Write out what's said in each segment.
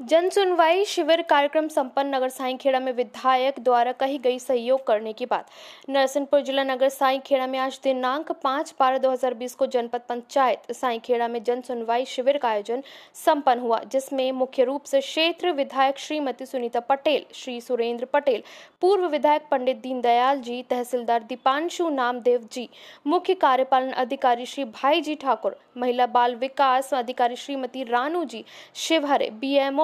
जन सुनवाई शिविर कार्यक्रम संपन्न नगर साईखेड़ा में विधायक द्वारा कही गई सहयोग करने की बात। नरसिंहपुर जिला नगर साईखेड़ा में आज दिनांक पाँच बारह दो हज़ार बीस को जनपद पंचायत साईखेड़ा में जन सुनवाई शिविर का आयोजन संपन्न हुआ, जिसमें मुख्य रूप से क्षेत्र विधायक श्रीमती सुनीता पटेल, श्री सुरेंद्र पटेल, पूर्व विधायक पंडित दीनदयाल जी, तहसीलदार दीपांशु नामदेव जी, मुख्य कार्यपालन अधिकारी श्री भाई जी ठाकुर, महिला बाल विकास अधिकारी श्रीमती रानू जी, शिवहरे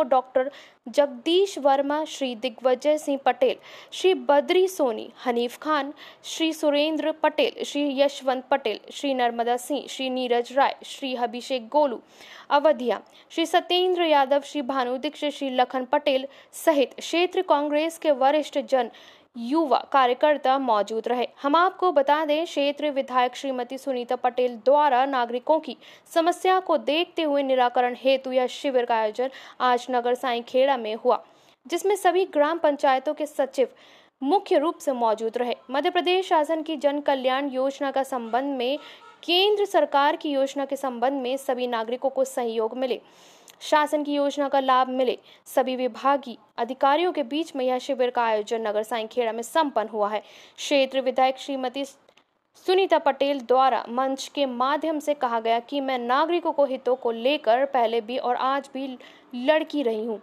डॉक्टर जगदीश वर्मा, श्री दिग्विजय सिंह पटेल, श्री बद्री सोनी, हनीफ खान, श्री सुरेंद्र पटेल, श्री यशवंत पटेल, श्री नर्मदा सिंह, श्री नीरज राय, श्री अभिषेक गोलू, अवधिया, श्री सत्येंद्र यादव, श्री भानु दीक्षित, श्री लखन पटेल सहित क्षेत्र कांग्रेस के वरिष्ठ जन युवा कार्यकर्ता मौजूद रहे। हम आपको बता दें, क्षेत्र विधायक श्रीमती सुनीता पटेल द्वारा नागरिकों की समस्या को देखते हुए निराकरण हेतु यह शिविर का आयोजन आज नगर साई खेड़ा में हुआ, जिसमें सभी ग्राम पंचायतों के सचिव मुख्य रूप से मौजूद रहे। मध्य प्रदेश शासन की जन कल्याण योजना का संबंध में केंद्र सरकार की योजना के संबंध में सभी नागरिकों को सहयोग मिले। शासन की योजना का लाभ मिले। सभी विभागीय अधिकारियों के बीच में यह शिविर का आयोजन नगर साईखेड़ा में संपन्न हुआ है। क्षेत्र विधायक श्रीमती सुनीता पटेल द्वारा मंच के माध्यम से कहा गया कि मैं नागरिकों को हितों को लेकर पहले भी और आज भी लड़की रही हूँ।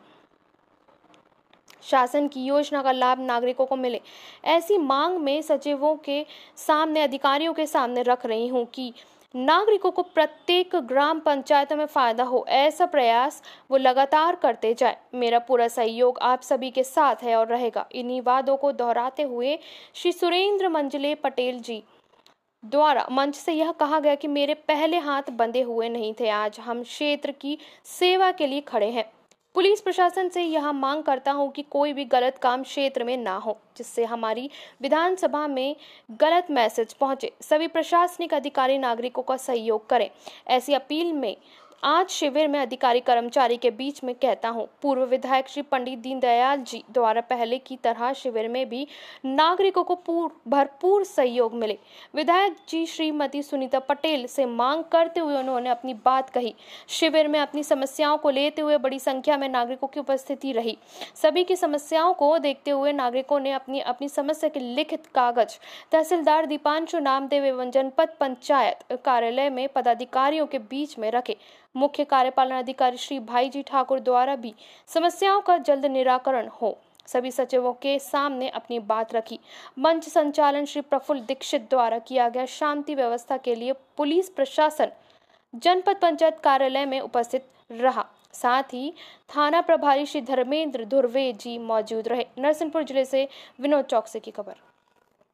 शासन की योजना का लाभ नागरिकों को मिले। ऐसी मांग में सचिवों के सामने, अधिकारियों के सामने रख रही हूँ कि नागरिकों को प्रत्येक ग्राम पंचायत में फ़ायदा हो ऐसा प्रयास वो लगातार करते जाए। मेरा पूरा सहयोग आप सभी के साथ है और रहेगा। इन्हीं वादों को दोहराते हुए श्री सुरेंद्र मंजले पटेल जी द्वारा मंच से यह कहा गया कि मेरे पहले हाथ बंधे हुए नहीं थे। आज हम क्षेत्र की सेवा के लिए खड़े हैं। पुलिस प्रशासन से यह मांग करता हूँ कि कोई भी गलत काम क्षेत्र में ना हो, जिससे हमारी विधानसभा में गलत मैसेज पहुँचे। सभी प्रशासनिक अधिकारी नागरिकों का सहयोग करें। ऐसी अपील में आज शिविर में अधिकारी कर्मचारी के बीच में कहता हूँ, पूर्व विधायक श्री पंडित दीनदयाल जी द्वारा पहले की तरह शिविर में भी नागरिकों को भरपूर सहयोग मिले। विधायक जी श्रीमती सुनीता पटेल से मांग करते हुए उन्होंने अपनी बात कही। शिविर में अपनी समस्याओं को लेते हुए बड़ी संख्या में नागरिकों की उपस्थिति रही। सभी की समस्याओं को देखते हुए नागरिकों ने अपनी अपनी समस्या के लिखित कागज़, तहसीलदार दीपांशु नामदेव एवं जनपद पंचायत कार्यालय में पदाधिकारियों के बीच में रखे। मुख्य कार्यपालन अधिकारी श्री भाई जी ठाकुर द्वारा भी समस्याओं का जल्द निराकरण हो। सभी सचिवों के सामने अपनी बात रखी। मंच संचालन श्री प्रफुल्ल दीक्षित द्वारा किया गया शांति व्यवस्था के लिए पुलिस प्रशासन जनपद पंचायत कार्यालय में उपस्थित रहा। साथ ही थाना प्रभारी श्री धर्मेंद्र धुर्वे जी मौजूद रहे। नरसिंहपुर ज़िले से विनोद चौकसे की खबर।